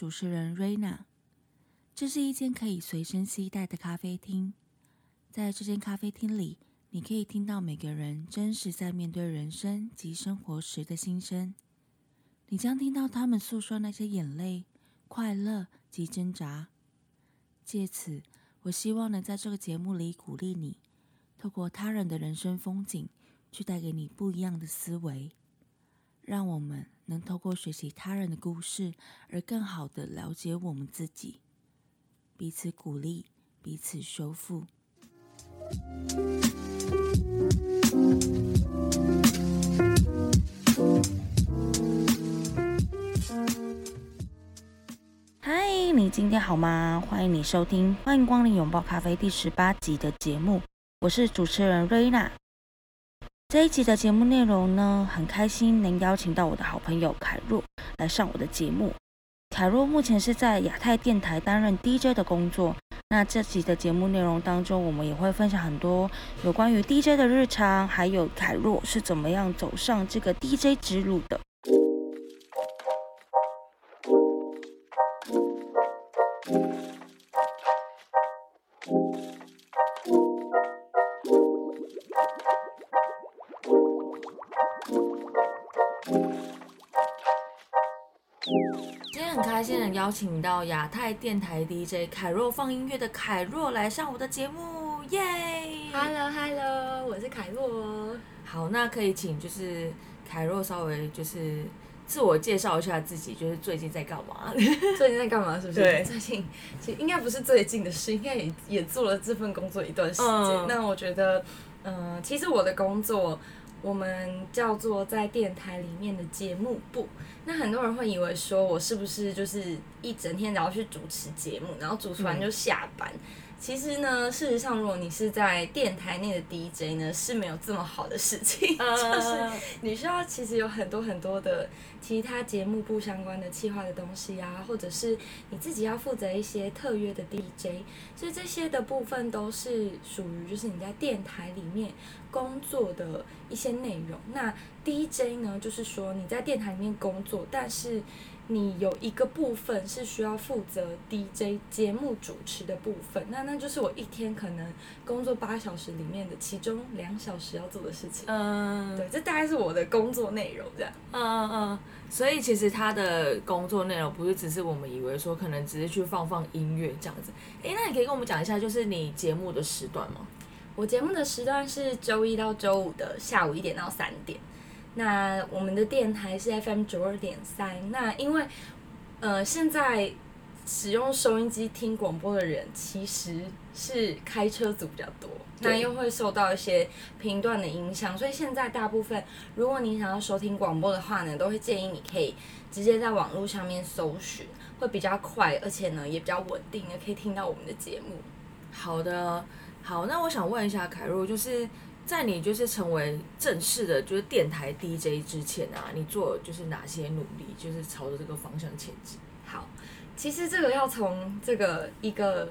主持人瑞娜。这是一间可以随身携带的咖啡厅，在这间咖啡厅里，你可以听到每个人真实在面对人生及生活时的心声。你将听到他们诉说那些眼泪、快乐及挣扎。借此，我希望能在这个节目里鼓励你，透过他人的人生风景，去带给你不一样的思维。让我们能透过学习他人的故事，而更好的了解我们自己，彼此鼓励，彼此修复。嗨，你今天好吗？欢迎你收听，欢迎光临拥抱咖啡第十八集的节目，我是主持人瑞娜。这一集的节目内容呢，很开心能邀请到我的好朋友凯若来上我的节目。凯若目前是在亚太电台担任 DJ 的工作。那这集的节目内容当中，我们也会分享很多有关于 DJ 的日常，还有凯若是怎么样走上这个 DJ 之路的。邀请到亚太电台 DJ 凯若放音乐的凯若来上我的节目，耶 Hello Hello，我是凯若。好，那可以请就是凯若稍微就是自我介绍一下自己，就是最近在干嘛？最近在干嘛？是不是？对最近其实应该不是最近的事，应该也也做了这份工作一段时间。嗯那我觉得，嗯、其实我的工作我们叫做在电台里面的节目部。那很多人会以为说我是不是就是一整天然后去主持节目，然后主持完就下班。其实呢，事实上，如果你是在电台内的 DJ 呢，是没有这么好的事情，就是你需要其实有很多很多的其他节目不相关的企划的东西啊，或者是你自己要负责一些特约的 DJ，所以这些的部分都是属于就是你在电台里面工作的一些内容。那 DJ 呢，就是说你在电台里面工作，但是你有一个部分是需要负责 DJ 节目主持的部分，那那就是我一天可能工作八小时里面的其中两小时要做的事情。嗯对，这大概是我的工作内容这样。嗯嗯嗯，所以其实他的工作内容不是只是我们以为说可能只是去放放音乐这样子。诶，那你可以跟我们讲一下，就是你节目的时段吗？我节目的时段是周一到周五的下午一点到三点。那我们的电台是 FM 九二点三。那因为呃现在使用收音机听广播的人其实是开车族比较多，那又会受到一些频段的影响，所以现在大部分如果你想要收听广播的话呢，都会建议你可以直接在网络上面搜寻，会比较快，而且呢也比较稳定的可以听到我们的节目。好的，好，那我想问一下凯若，就是在你就是成为正式的就是电台 DJ 之前啊，你做就是哪些努力，就是朝着这个方向前进？好，其实这个要从这个一个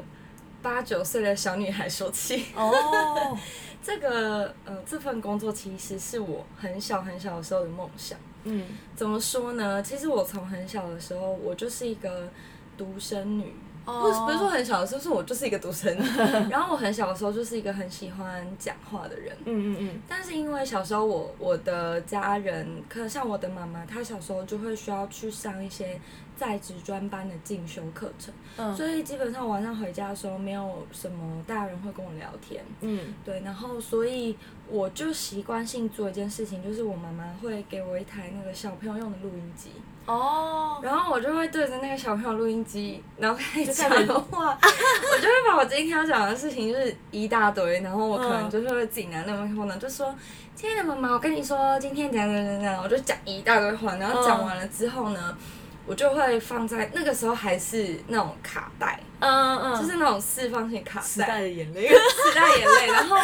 八九岁的小女孩说起。哦，这个呃，这份工作其实是我很小很小的时候的梦想。嗯怎么说呢？其实我从很小的时候，我就是一个独生女。不是不是说很小的时候，是我就是一个独生女。然后我很小的时候就是一个很喜欢讲话的人。嗯嗯嗯，但是因为小时候我我的家人，可能像我的妈妈，她小时候就会需要去上一些在职专班的进修课程，嗯所以基本上晚上回家的时候，没有什么大人会跟我聊天。嗯对，然后所以我就习惯性做一件事情，就是我妈妈会给我一台那个小朋友用的录音机，哦，然后我就会对着那个小朋友录音机，然后开始讲话，我就会把我今天要讲的事情就是一大堆，然后我可能嗯。就是会自己拿那个麦克风呢，就说：“亲爱的妈妈，我跟你说，今天怎样怎样怎样。”我就讲一大堆话，然后讲完了之后呢，我就会放在那个时候还是那种卡带，嗯嗯，就是那种四方形卡时代带，的眼泪。时代眼泪。然后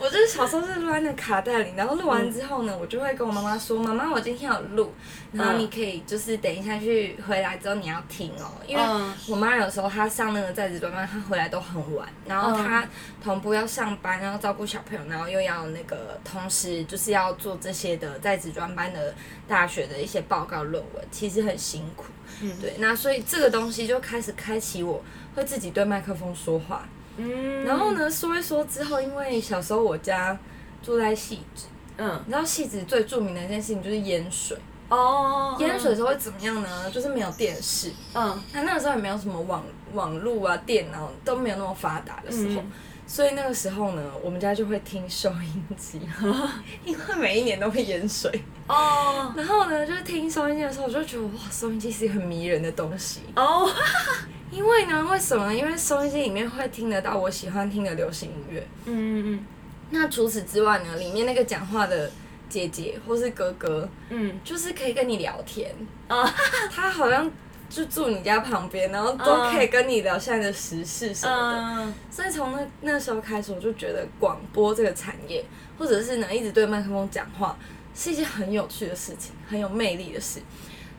我就是小时候是录在那卡带里，然后录完之后呢，我就会跟我妈妈说：“妈妈，我今天有录，然后你可以就是等一下去回来之后你要听哦，因为嗯我妈有时候她上那个在职专班，她回来都很晚，然后她同步要上班，然后照顾小朋友，然后又要那个同时就是要做这些的在职专班的大学的一些报告论文，其实很辛苦。嗯对，那所以这个东西就开始开启我会自己对麦克风说话。嗯，然后？呢，说一说之后，因为小时候我家住在戏子，嗯，你知道戏子最著名的一件事情就是淹水。哦，淹水的时候会怎么样呢？就是没有电视，嗯，那那个时候也没有什么网网络啊、电脑都没有那么发达的时候，嗯所以那个时候呢，我们家就会听收音机，因为每一年都会淹水。哦，然后呢，就是听收音机的时候，我就觉得哇，收音机是一个很迷人的东西。哦，因为呢，为什么呢？因为收音机里面会听得到我喜欢听的流行音乐。嗯嗯嗯那除此之外呢，里面那个讲话的姐姐或是哥哥，嗯就是可以跟你聊天。嗯，啊，他好像就住你家旁边，然后都可以跟你聊现在的时事什么的。嗯所以从那那时候开始，我就觉得广播这个产业，或者是能一直对麦克风讲话，是一件很有趣的事情，很有魅力的事。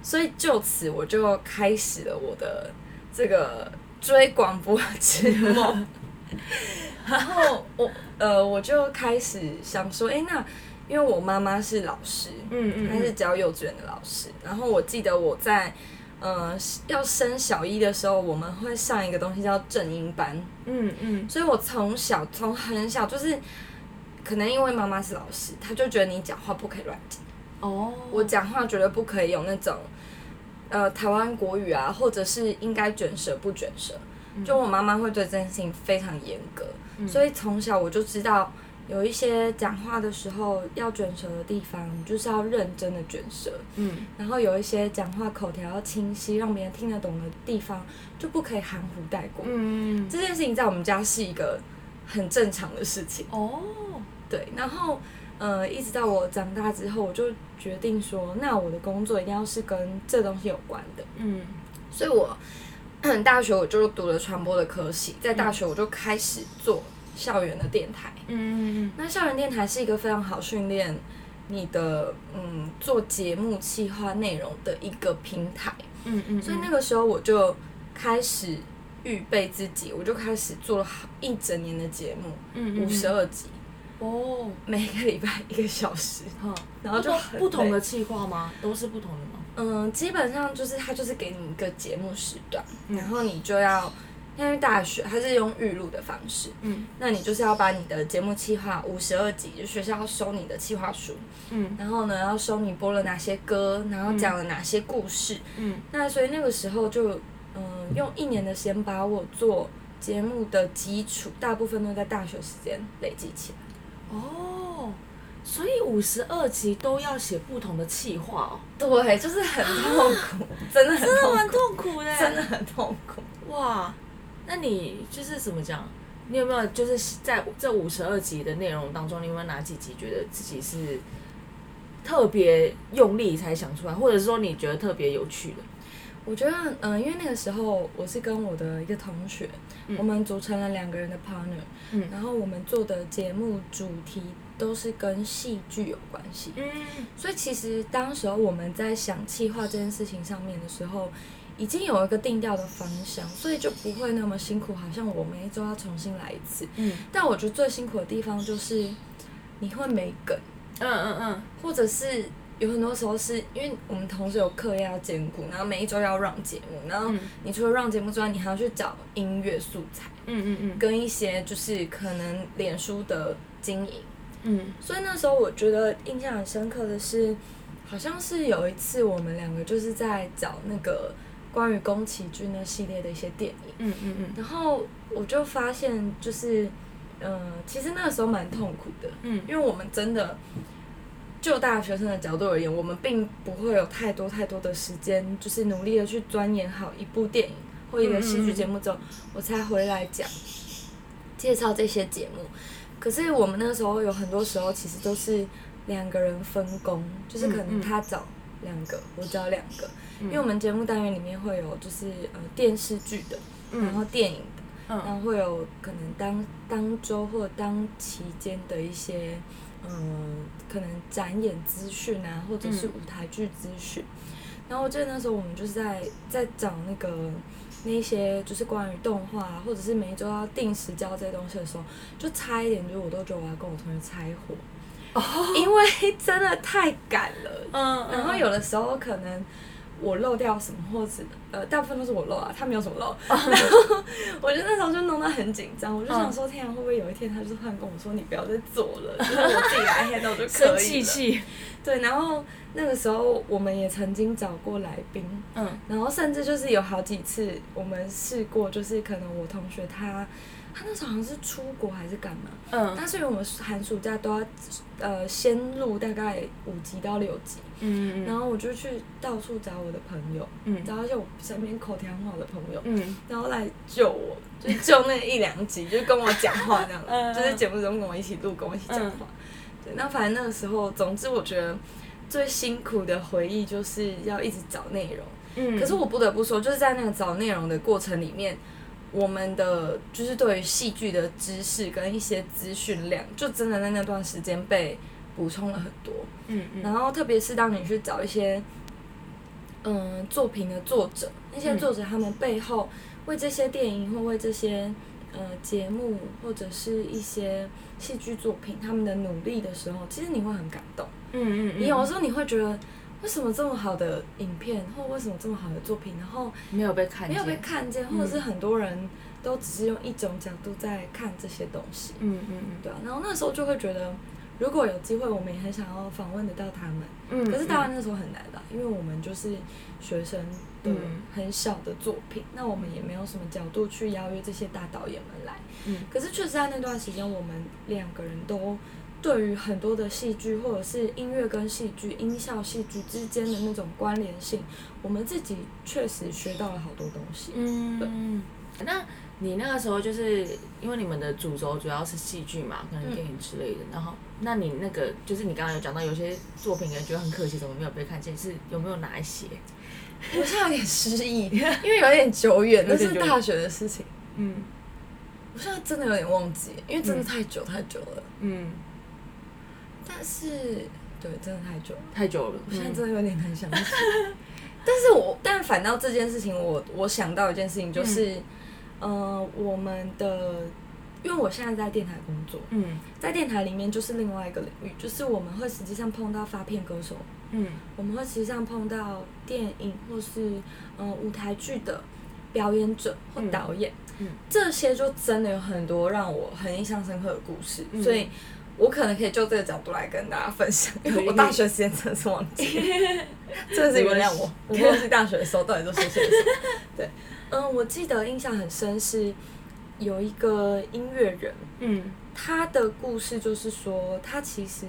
所以就此我就开始了我的这个追广播之梦。然后我呃我就开始想说，哎、那因为我妈妈是老师，嗯嗯，她是教幼稚园的老师。然后我记得我在呃要升小一的时候，我们会上一个东西叫正音班，嗯嗯所以我从小从很小就是。可能因为妈妈是老师，她就觉得你讲话不可以乱讲。哦，我讲话绝对不可以有那种，呃，台湾国语啊，或者是应该卷舌不卷舌。就我妈妈会对这件事情非常严格，所以从小我就知道有一些讲话的时候要卷舌的地方，就是要认真的卷舌。嗯然后有一些讲话口条要清晰，让别人听得懂的地方，就不可以含糊带过。嗯这件事情在我们家是一个很正常的事情。哦，对，然后呃，一直到我长大之后，我就决定说，那我的工作一定要是跟这东西有关的。嗯所以我 大学我就读了传播的科系，在大学我就开始做校园的电台。嗯那校园电台是一个非常好训练你的嗯做节目企划内容的一个平台。嗯嗯，所以那个时候我就开始预备自己，我就开始做了好一整年的节目，嗯五十二集，哦，每个礼拜一个小时。哈，然后就不同的累企划吗？都是不同的吗？嗯，基本上就是它就是给你一个节目时段，然后你就要，因为大学它是用预录的方式，嗯。那你就是要把你的节目计划五十二集，就学校要收你的计划书，嗯。然后呢要收你播了哪些歌，然后讲了哪些故事，嗯。那所以那个时候就嗯用一年的时间把我做节目的基础，大部分都在大学时间累积起来。哦，所以五十二集都要写不同的企划哦，对，就是很痛苦，真的很 真的蛮痛苦，痛苦的，真的很痛苦。哇，那你就是怎么讲？你有没有就是在这五十二集的内容当中，你有没有哪几集觉得自己是特别用力才想出来，或者说你觉得特别有趣的？我觉得，嗯、因为那个时候我是跟我的一个同学，我们组成了两个人的 partner，嗯然后我们做的节目主题都是跟戏剧有关系，嗯所以其实当时候我们在想企划这件事情上面的时候，已经有一个定调的方向，所以就不会那么辛苦，好像我每一周要重新来一次。嗯。但我觉得最辛苦的地方就是你会没梗，嗯嗯嗯。或者是有很多时候是因为我们同时有课业要兼顾，然后每一周要让节目，然后嗯。你除了让节目之外，你还要去找音乐素材，嗯嗯嗯。跟一些就是可能脸书的经营。嗯。所以那时候我觉得印象很深刻的是，好像是有一次我们两个就是在找那个关于宫崎骏那系列的一些电影，嗯嗯嗯然后我就发现就是，呃，其实那个时候蛮痛苦的，嗯因为我们真的。就大学生的角度而言，我们并不会有太多太多的时间，就是努力的去钻研好一部电影或一个戏剧节目之后，我才回来讲介绍这些节目。可是我们那个时候有很多时候其实都是两个人分工，就是可能他找两个，我只要两个，因为我们节目单元里面会有就是呃电视剧的，嗯。然后电影的，然嗯后会有可能当当周或当期间的一些，嗯，可能展演资讯啊，或者是嗯。舞台剧资讯。然后我记得那时候我们就是在在找那个那些就是关于动画啊，或者是每一周要定时交这些东西的时候，就差一点就是我都觉得我要跟我同学拆伙，因为真的太赶了。嗯，然后有的时候可能我漏掉什么，或者呃，大部分都是我漏啊，他没有什么漏。然后我就那时候就弄得很紧张，我就想说，天啊，会不会有一天他就是突然跟我说，你不要再做了，就是我自己来 handle 就可以了。气气，对，然后那个时候我们也曾经找过来宾，嗯然后甚至就是有好几次我们试过，就是可能我同学他他那时候好像是出国还是干嘛，嗯。但是因为我们寒暑假都要呃先录大概五集到六集，嗯然后我就去到处找我的朋友，嗯。找一些我身边口条很好的朋友，嗯。然后来救我，就救那一两集，就跟我讲话这样子，嗯就是节目中跟我一起录，跟我一起讲话。对，那反正那个时候，总之我觉得最辛苦的回忆就是要一直找内容。嗯，可是我不得不说，就是在那个找内容的过程里面，我们的就是对于戏剧的知识跟一些资讯量，就真的在那段时间被补充了很多。嗯嗯然后特别是当你去找一些，嗯，作品的作者，那些嗯作者他们背后为这些电影或为这些呃节目或者是一些戏剧作品他们的努力的时候，其实你会很感动。嗯嗯，你有的时候你会觉得，为什么这么好的影片或为什么这么好的作品，然后没有被看见，没有被看见，或者是很多人都只是用一种角度在看这些东西。嗯嗯嗯对啊，然后那时候就会觉得，如果有机会，我们也很想要访问得到他们。嗯，可是当然那时候很难啦，因为我们就是学生的嗯很小的作品，那我们也没有什么角度去邀约这些大导演们来。嗯可是确实在那段时间，我们两个人都对于很多的戏剧或者是音乐跟戏剧、音效戏剧之间的那种关联性，我们自己确实学到了好多东西。嗯，那你那个时候就是因为你们的主轴主要是戏剧嘛，可能电影之类的，然后那你那个就是你刚刚有讲到有些作品，感觉得很可惜，怎么没有被看见？是有没有哪一些？我现在有点失忆，因为有点久远，那是大学的事情。嗯我现在真的有点忘记，因为真的太久、太久了。嗯，但是，对，真的太久了。太久了，我现在嗯真的有点难想起。但是我但反倒这件事情我，我想到一件事情，就是，呃，我们的，因为我现在在电台工作，嗯。在电台里面就是另外一个领域，就是我们会实际上碰到发片歌手，嗯。我们会实际上碰到电影或是呃舞台剧的表演者或嗯。导演，嗯。这些就真的有很多让我很印象深刻的故事，嗯。所以我可能可以就这个角度来跟大家分享，因为我大学时间真的是忘记，真的是原谅我，我忘记大学的时候到底都是些什么。对，嗯，我记得印象很深是有一个音乐人，嗯。他的故事就是说，他其实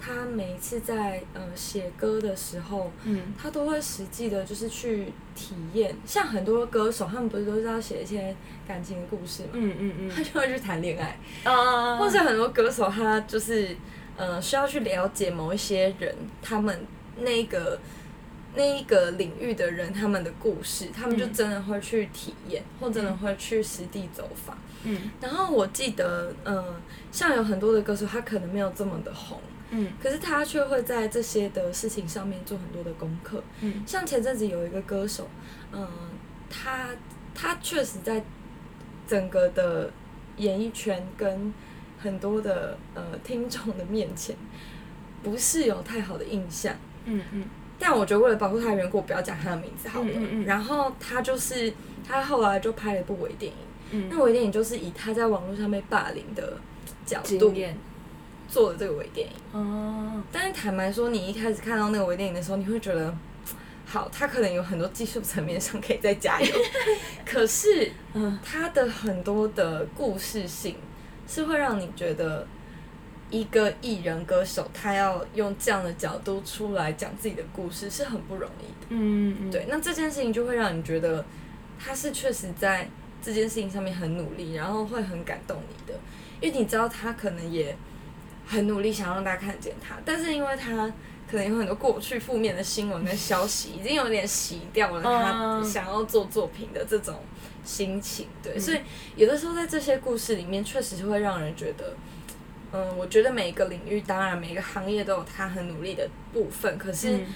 他每一次在呃写歌的时候，嗯他都会实际的，就是去体验。像很多歌手，他们不是都是要写一些感情的故事嘛，嗯嗯嗯他就会去谈恋爱，啊，或者很多歌手他就是呃需要去了解某一些人，他们那个。那一个领域的人，他们的故事，他们就嗯真的会去体验，或真的会去实地走访。嗯然后我记得，嗯、像有很多的歌手，他可能没有这么的红，嗯。可是他却会在这些的事情上面做很多的功课。嗯。像前阵子有一个歌手，嗯、他他确实在整个的演艺圈跟很多的呃听众的面前，不是有太好的印象。嗯嗯。但我觉得为了保护他的缘故，我不要讲他的名字好了。嗯嗯嗯。然后他就是他后来就拍了一部微电影，嗯，那微电影就是以他在网络上被霸凌的角度做的这个微电影。哦，但是坦白说，你一开始看到那个微电影的时候，你会觉得，好，他可能有很多技术层面上可以再加油，可是嗯他的很多的故事性是会让你觉得。一个艺人歌手，他要用这样的角度出来讲自己的故事，是很不容易的。嗯嗯，对，那这件事情就会让你觉得他是确实在这件事情上面很努力，然后会很感动你的，因为你知道他可能也很努力想让大家看见他，但是因为他可能有很多过去负面的新闻跟消息，已经有点洗掉了他嗯想要做作品的这种心情。对，嗯所以有的时候在这些故事里面，确实是会让人觉得，嗯，我觉得每一个领域，当然每个行业都有他很努力的部分，可是嗯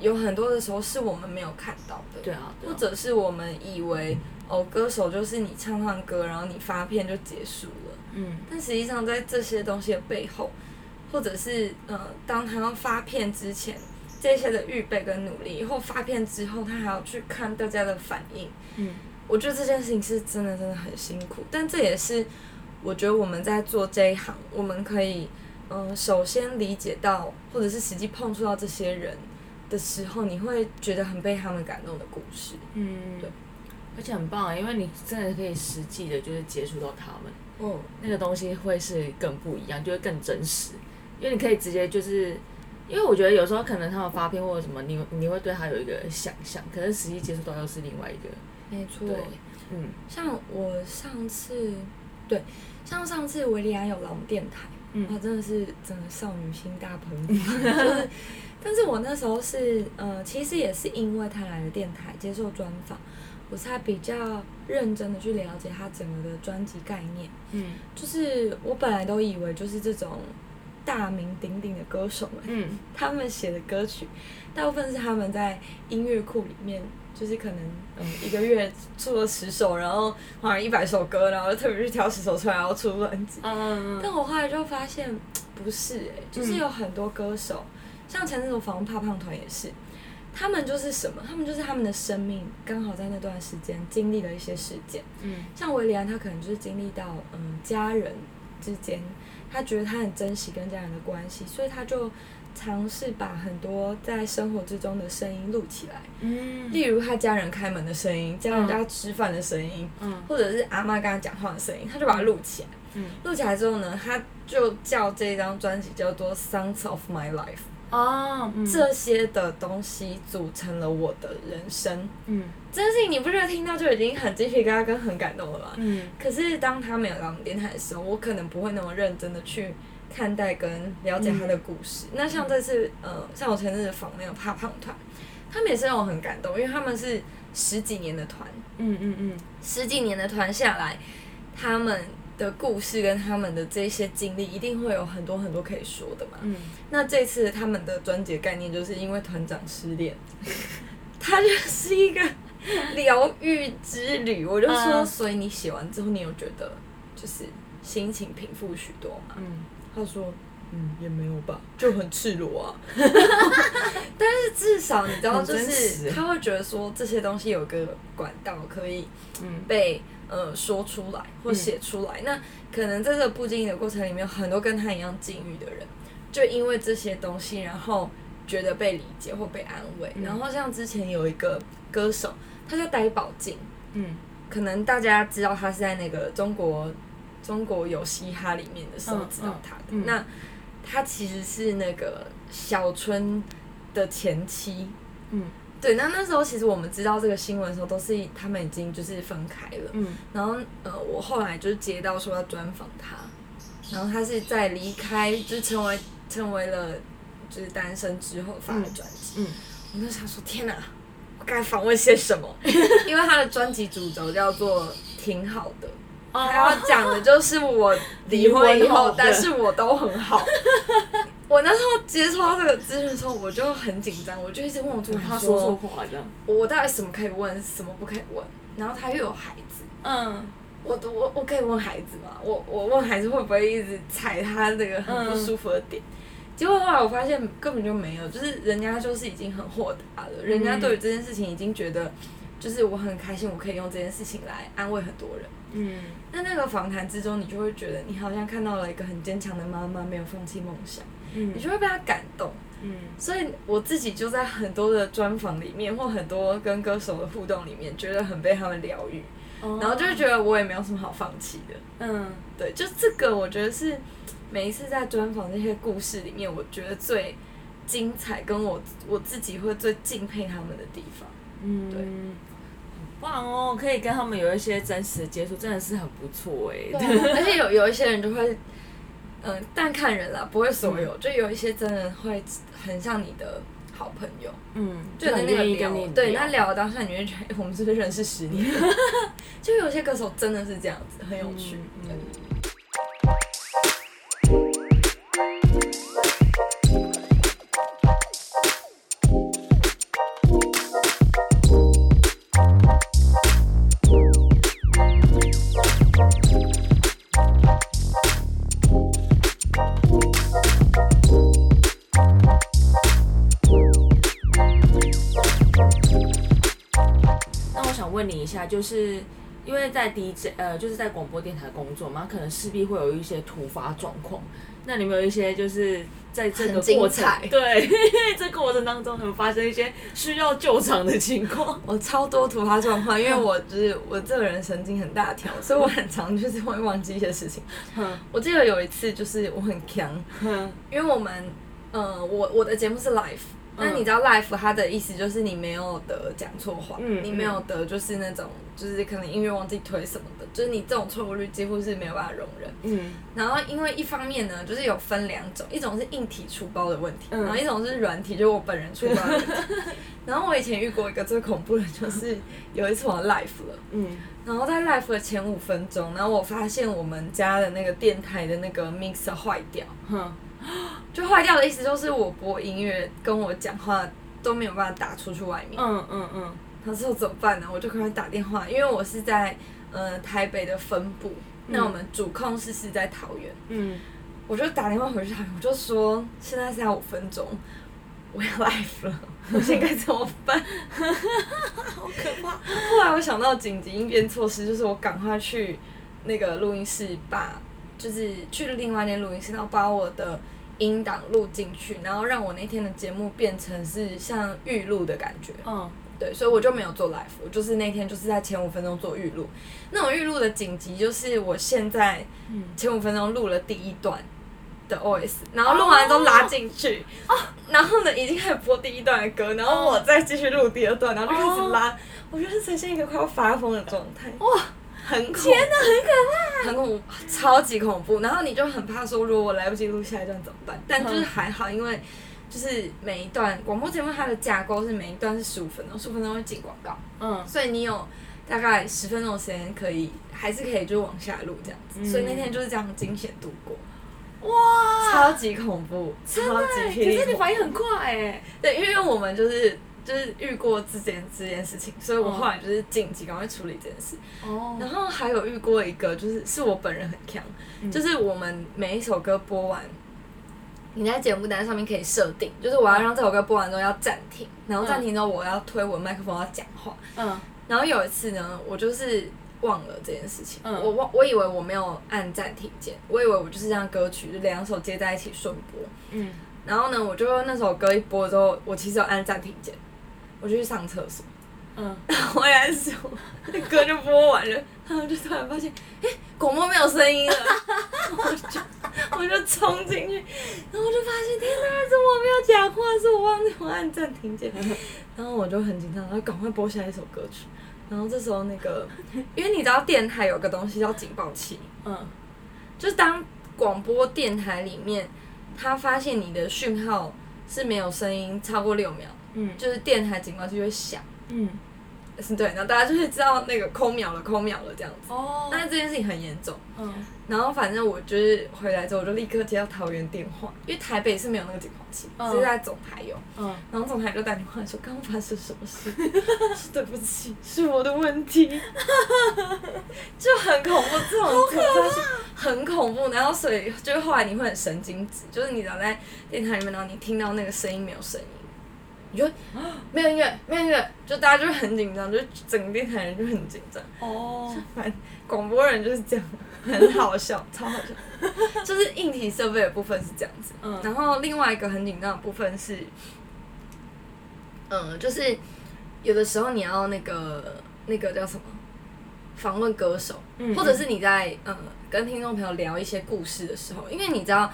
有很多的时候是我们没有看到的。对啊，对啊或者是我们以为哦，歌手就是你唱唱歌，然后你发片就结束了。嗯但实际上，在这些东西的背后，或者是呃，当他要发片之前，这些的预备跟努力，或发片之后，他还要去看大家的反应。嗯我觉得这件事情是真的真的很辛苦，但这也是我觉得我们在做这一行，我们可以嗯、呃首先理解到，或者是实际碰触到这些人的时候，你会觉得很被他们感动的故事。嗯，对，而且很棒啊，因为你真的可以实际的，就是接触到他们。哦，那个东西会是更不一样，就会更真实，因为你可以直接就是，因为我觉得有时候可能他们发片或者什么，你你会对他有一个想象，可是实际接触到又是另外一个，没错。对，嗯像我上次，对，像上次维利安有来我们电台，嗯他，真的是真的少女心大喷发，就是，但是我那时候是，呃，其实也是因为他来了电台接受专访，我才比较认真的去了解他整个的专辑概念。嗯就是我本来都以为就是这种大名鼎鼎的歌手们，嗯 他们写的歌曲，大部分是他们在音乐库里面，就是可能嗯一个月出了十首，然后好像一百首歌，然后特别去挑十首出来，然后出专辑。嗯但我后来就发现 不是诶、就是嗯有很多歌手，像前阵子我访问胖胖团也是，他们就是什么？他们就是他们的生命刚好在那段时间经历了一些事件。嗯。像维里安，他可能就是经历到嗯家人之间，他觉得他很珍惜跟家人的关系，所以他就尝试把很多在生活之中的声音录起来，嗯。例如他家人开门的声音，家人家吃饭的声音，嗯。或者是阿妈跟他讲话的声音，他就把它录起来。嗯。录起来之后呢，他就叫这张专辑叫做《Sounds of My Life》，啊嗯这些的东西组成了我的人生。嗯这件事情你不觉得听到就已经很鸡皮疙瘩跟很感动了吗？嗯可是当他没有来我们电台的时候，我可能不会那么认真的去看待跟了解他的故事。那像这次，呃，像我前阵子访那个怕胖团，他们也是让我很感动，因为他们是十几年的团，嗯嗯嗯十几年的团下来，他们的故事跟他们的这些经历，一定会有很多很多可以说的嘛。嗯那这次他们的专辑概念就是因为团长失恋，他就是一个疗愈之旅。我就说，嗯所以你写完之后，你有觉得就是心情平复许多吗？嗯他说，嗯，也没有吧，就很赤裸啊。但是至少你知道，就是他会觉得说这些东西有个管道可以嗯被呃说出来或嗯写出来。那可能在这个不经意的过程里面，有很多跟他一样境遇的人，就因为这些东西，然后觉得被理解或被安慰。嗯然后像之前有一个歌手，他叫戴宝静，嗯可能大家知道他是在那个中国中国有嘻哈里面的时候嗯知道他的。嗯嗯那他其实是那个小春的前妻。嗯对，那那时候其实我们知道这个新闻的时候，都是他们已经就是分开了。嗯然后呃，我后来就是接到说要专访他，然后他是在离开，就是成为成为了就是单身之后发的专辑。嗯我就想说，天哪，我该访问些什么？因为他的专辑主轴叫做“挺好的”，他要讲的就是我离婚以后，但是我都很好。我那时候接触到这个资讯的时候，我就很紧张，我就一直问我助理他说错话这样，我到底什么可以问，什么不可以问？然后他又有孩子，嗯我我我可以问孩子吗？我我问孩子会不会一直踩他那个很不舒服的点？结果后来我发现根本就没有，就是人家就是已经很豁达了，人家对于这件事情已经觉得，就是我很开心，我可以用这件事情来安慰很多人。嗯。那那个访谈之中，你就会觉得你好像看到了一个很坚强的妈妈，没有放弃梦想，你嗯就会被他感动。嗯。所以我自己就在很多的专访里面，或很多跟歌手的互动里面，觉得很被他们疗愈，哦。然后就会觉得我也没有什么好放弃的。嗯。对，就这个，我觉得是每一次在专访那些故事里面，我觉得最精彩，跟我我自己会最敬佩他们的地方。嗯，对很棒哦，可以跟他们有一些真实的接触，真的是很不错哎。而且有有一些人就会，嗯、但看人啦，不会所有，就有一些真的会很像你的好朋友，嗯，就在那个很愿意聊跟你对那聊的当下，你会觉得、哎我们是不是认识十年？就有些歌手真的是这样子，很有趣。嗯下，就是因为在 DJ 呃，就是在广播电台工作嘛，可能势必会有一些突发状况。那你们有一些就是在这个过程彩，对这个过程当中有发生一些需要救场的情况？我超多突发状况，因为我就是我这个人神经很大条，所以我很常就是会忘记一些事情。哼我记得有一次就是我很强，哼因为我们呃我我的节目是 live，那嗯你知道 life 它的意思就是你没有得讲错话，嗯你没有得就是那种就是可能音乐忘记推什么的，就是你这种错误率几乎是没有办法容忍。嗯然后因为一方面呢，就是有分两种，一种是硬体出包的问题，嗯然后一种是软体，就是我本人出包的问题。然后我以前遇过一个最恐怖的，就是有一次我 live 了。嗯然后在 live 的前五分钟，然后我发现我们家的那个电台的那个 mixer 坏掉，哼 就坏掉的意思就是我播音乐跟我讲话都没有办法打出去外面。嗯嗯嗯他说怎么办呢？我就赶快打电话，因为我是在呃台北的分部，那我们主控室是在桃园，嗯我就打电话回去，我就说现在剩下五分钟，我要 live 了，我现在该怎么办？好可怕。后来我想到紧急应变措施，就是我赶快去那个录音室把，就是去另外一间录音室，然后把我的音档录进去，然后让我那天的节目变成是像预录的感觉。嗯对，所以我就没有做 live，我就是那天就是在前五分钟做预录。那种预录的紧急就是我现在嗯前五分钟录了第一段的 OS，然后录完之后拉进去，哦，然后呢已经开始播第一段的歌，然后我再继续录第二段，然后就开始拉，我觉得呈现一个快要发疯的状态，哇，很恐怖，天哪，很可怕，很恐怖，超级恐怖。然后你就很怕说，如果我来不及录下一段怎么办？但就是还好，因为。就是每一段广播节目，它的架构是每一段是十五分钟，十五分钟会进广告，嗯所以你有大概十分钟的时间可以，还是可以就往下录这样子。嗯所以那天就是这样惊险度过，哇，超级恐怖，超级可是你反应很快哎。对，因为我们就是就是遇过这件这件事情，所以我后来就是紧急赶快处理这件事。哦。然后还有遇过一个，就是是我本人很强，嗯。就是我们每一首歌播完，你在节目单上面可以设定，就是我要让这首歌播完之后要暂停，然后暂停之后我要推我麦克风要讲话。嗯。然后有一次呢，我就是忘了这件事情，嗯。我忘我以为我没有按暂停键，我以为我就是让歌曲就两首接在一起顺播。嗯。然后呢，我就那首歌一播之后，我其实有按暂停键，我就去上厕所。嗯，回来的时候，那歌就播完了，然后就突然发现，哎、广播没有声音了，我就我就冲进去，然后我就发现，天哪，怎么我没有讲话？是我忘记我按暂停键，然后我就很紧张，然后赶快播下一首歌曲。然后这时候那个，因为你知道电台有个东西叫警报器，嗯就是当广播电台里面，他发现你的讯号是没有声音超过六秒，嗯就是电台警报器就会响。嗯，是对，然后大家就会知道那个空秒了，空秒了这样子。哦但是这件事情很严重，嗯然后反正我就是回来之后，我就立刻接到桃园电话，因为台北是没有那个警报器，嗯只是在总台有。嗯然后总台就打电话说刚刚发生什么事，说对不起，是我的问题，就很恐怖，这种很恐怖。然后所以就是后来你会很神经质，就是你只要在电台里面，然后你听到那个声音没有声音。你就没有音乐，没有音乐，就大家就很紧张，就整个电台人就很紧张。哦，反广播人就是这样，很好笑，超好笑。就是硬体设备的部分是这样子，嗯然后另外一个很紧张的部分是，嗯，就是有的时候你要那个那个叫什么，访问歌手，嗯或者是你在嗯跟听众朋友聊一些故事的时候，因为你知道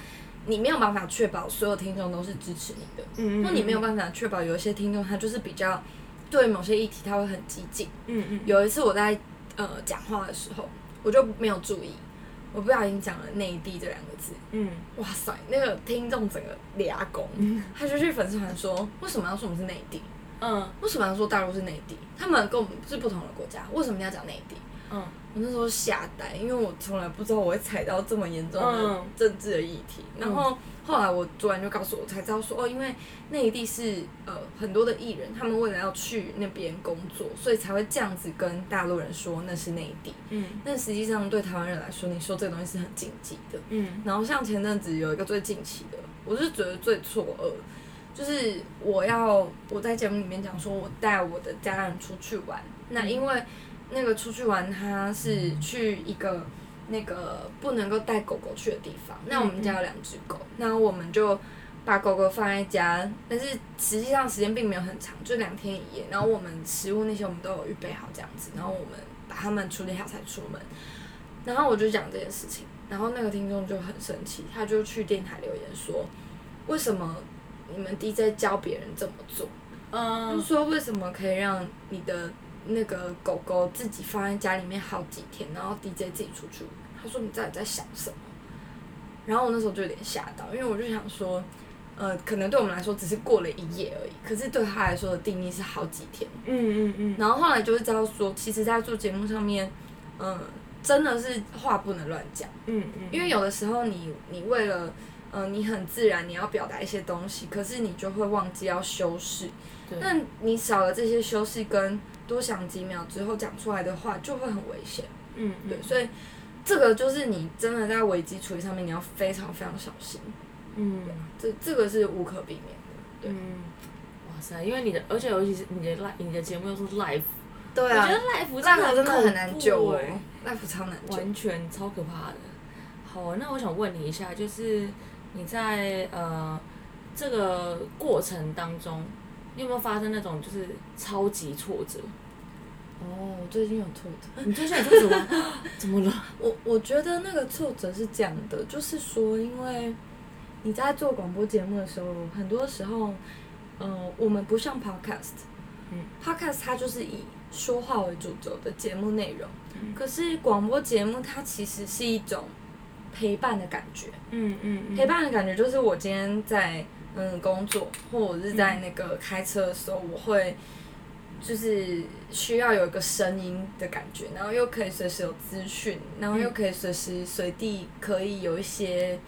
你没有办法确保所有听众都是支持你的，嗯那你没有办法确保有一些听众他就是比较对某些议题他会很激进。嗯嗯。有一次我在呃讲话的时候，我就没有注意，我不小心讲了内地这两个字，嗯。哇塞，那个听众整个俩拱，他就去粉丝团说，为什么要说我们是内地？嗯。为什么要说大陆是内地？他们跟我们是不同的国家，为什么要讲内地？嗯我那时候吓呆，因为我从来不知道我会踩到这么严重的嗯政治的议题。然后后来我主管就告诉我，才知道说哦，因为内地是呃很多的艺人，他们为了要去那边工作，所以才会这样子跟大陆人说那是内地。嗯但实际上对台湾人来说，你说这个东西是很禁忌的。嗯然后像前阵子有一个最近期的，我是觉得最错愕，就是我要我在节目里面讲说，我带我的家人出去玩，那因为那个出去玩，他是去一个那个不能够带狗狗去的地方，那我们家有两只狗，那我们就。把狗狗放在家，但是实际上时间并没有很长，就两天一夜。然后我们食物那些我们都有预备好这样子，然后我们把它们处理好才出门。然后我就讲这件事情，然后那个听众就很生气，他就去电台留言说，为什么你们 DJ 教别人这么做？嗯就嗯说为什么可以让你的那个狗狗自己放在家里面好几天，然后 DJ 自己出去？他说你到底在想什么？然后我那时候就有点吓到，因为我就想说，呃，可能对我们来说只是过了一夜而已，可是对他来说的定义是好几天。嗯嗯嗯然后后来就是知道说，其实，在做节目上面，嗯、真的是话不能乱讲。嗯嗯，因为有的时候你你为了，呃，你很自然你要表达一些东西，可是你就会忘记要修饰。对那你少了这些修饰跟多想几秒之后讲出来的话，就会很危险。嗯对，所以这个就是你真的在危机处理上面，你要非常非常小心。嗯这这个是无可避免的。对嗯，哇塞，因为你的，而且尤其是你的 live，你的节目又是 live，对啊我觉得 live 真的很难怖救哦欸，烂服超难救。完全超可怕的。好，那我想问你一下，就是你在呃这个过程当中，你有没有发生那种就是超级挫折？哦，我最近有挫折。你最近有挫折吗？怎么了？我我觉得那个挫折是这样的，就是说，因为你在做广播节目的时候，很多时候，嗯、我们不像 podcast，嗯，podcast 它就是以说话为主轴的节目内容，嗯可是广播节目它其实是一种陪伴的感觉，嗯嗯嗯陪伴的感觉就是我今天在嗯工作，或者是在嗯。那个开车的时候，我会就是需要有一个声音的感觉，然后又可以随时有资讯，然后又可以随时随地可以有一些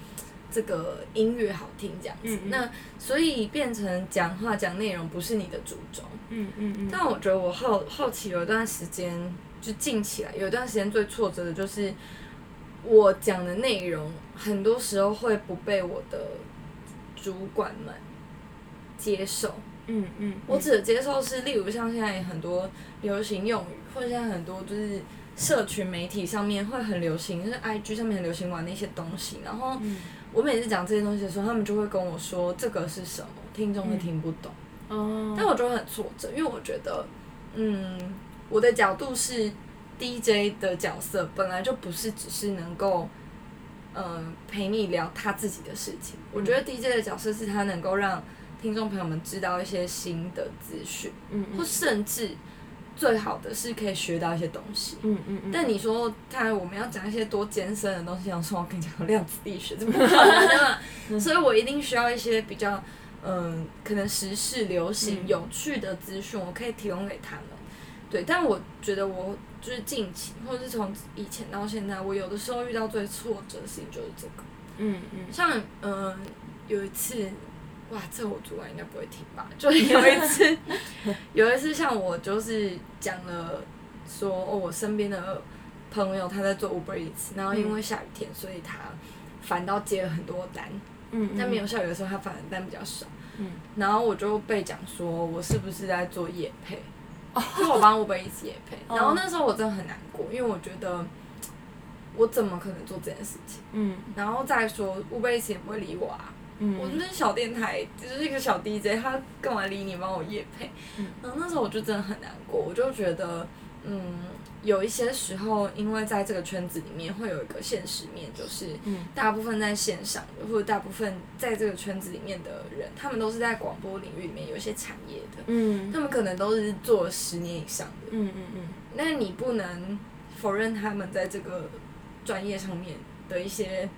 这个音乐好听这样子。嗯嗯。那所以变成讲话讲内容不是你的主轴，嗯嗯嗯，但我觉得我好好奇有一段时间，就近起来有一段时间最挫折的就是，我讲的内容很多时候会不被我的主管们接受。嗯嗯，我指的接受是，例如像现在很多流行用语，或者现在很多就是社群媒体上面会很流行，就是 IG 上面很流行玩的一些东西。然后嗯我每次讲这些东西的时候，他们就会跟我说这个是什么，听众会听不懂。哦，但我就会很挫折，因为我觉得，嗯，我的角度是 DJ 的角色，本来就不是只是能够，呃，陪你聊他自己的事情。我觉得 DJ 的角色是他能够让听众朋友们知道一些新的资讯，嗯或甚至最好的是可以学到一些东西。嗯嗯嗯，但你说他我们要讲一些多艰深的东西，想说我跟你讲量子力学，这么可能的嘛。所以我一定需要一些比较嗯，可能时事流行、嗯有趣的资讯，我可以提供给他们。对，但我觉得我就是近期，或者是从以前到现在，我有的时候遇到最挫折的事情就是这个。嗯嗯像嗯，有一次，哇，这我主管应该不会听吧？就有一次，有一次像我就是讲了说，哦，我身边的朋友他在做 Uber Eats，然后因为下雨天，所以他反倒接了很多单，嗯，但没有下雨的时候，他反而单比较少。嗯然后我就被讲说我是不是在做夜配，就我帮 Uber Eats 夜配。哦然后那时候我真的很难过，因为我觉得我怎么可能做这件事情？嗯然后再说 Uber Eats 也不会理我啊。嗯，我就是小电台，就是一个小 DJ，他干嘛理你帮我夜配？嗯然后那时候我就真的很难过，我就觉得，嗯，有一些时候，因为在这个圈子里面会有一个现实面，就是嗯。大部分在线上的，或者大部分在这个圈子里面的人，他们都是在广播领域里面有一些产业的，嗯。他们可能都是做了十年以上的，嗯嗯嗯。那你不能否认他们在这个专业上面的一些，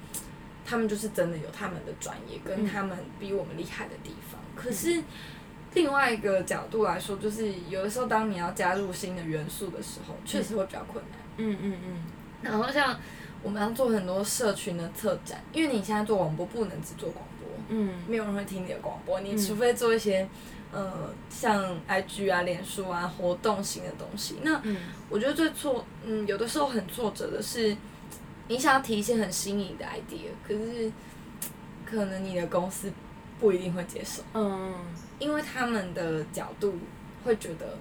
他们就是真的有他们的专业跟嗯。他们比我们厉害的地方。可是另外一个角度来说，就是有的时候当你要加入新的元素的时候，确实会比较困难。嗯嗯嗯，然后像我们要做很多社群的策展，因为你现在做广播不能只做广播，嗯。没有人会听你的广播，你嗯。除非做一些。呃，像 IG 啊、脸书啊活动型的东西，那嗯。我觉得最挫，嗯，有的时候很挫折的是，你想要提一些很新颖的 idea，可是可能你的公司不一定会接受，嗯因为他们的角度会觉得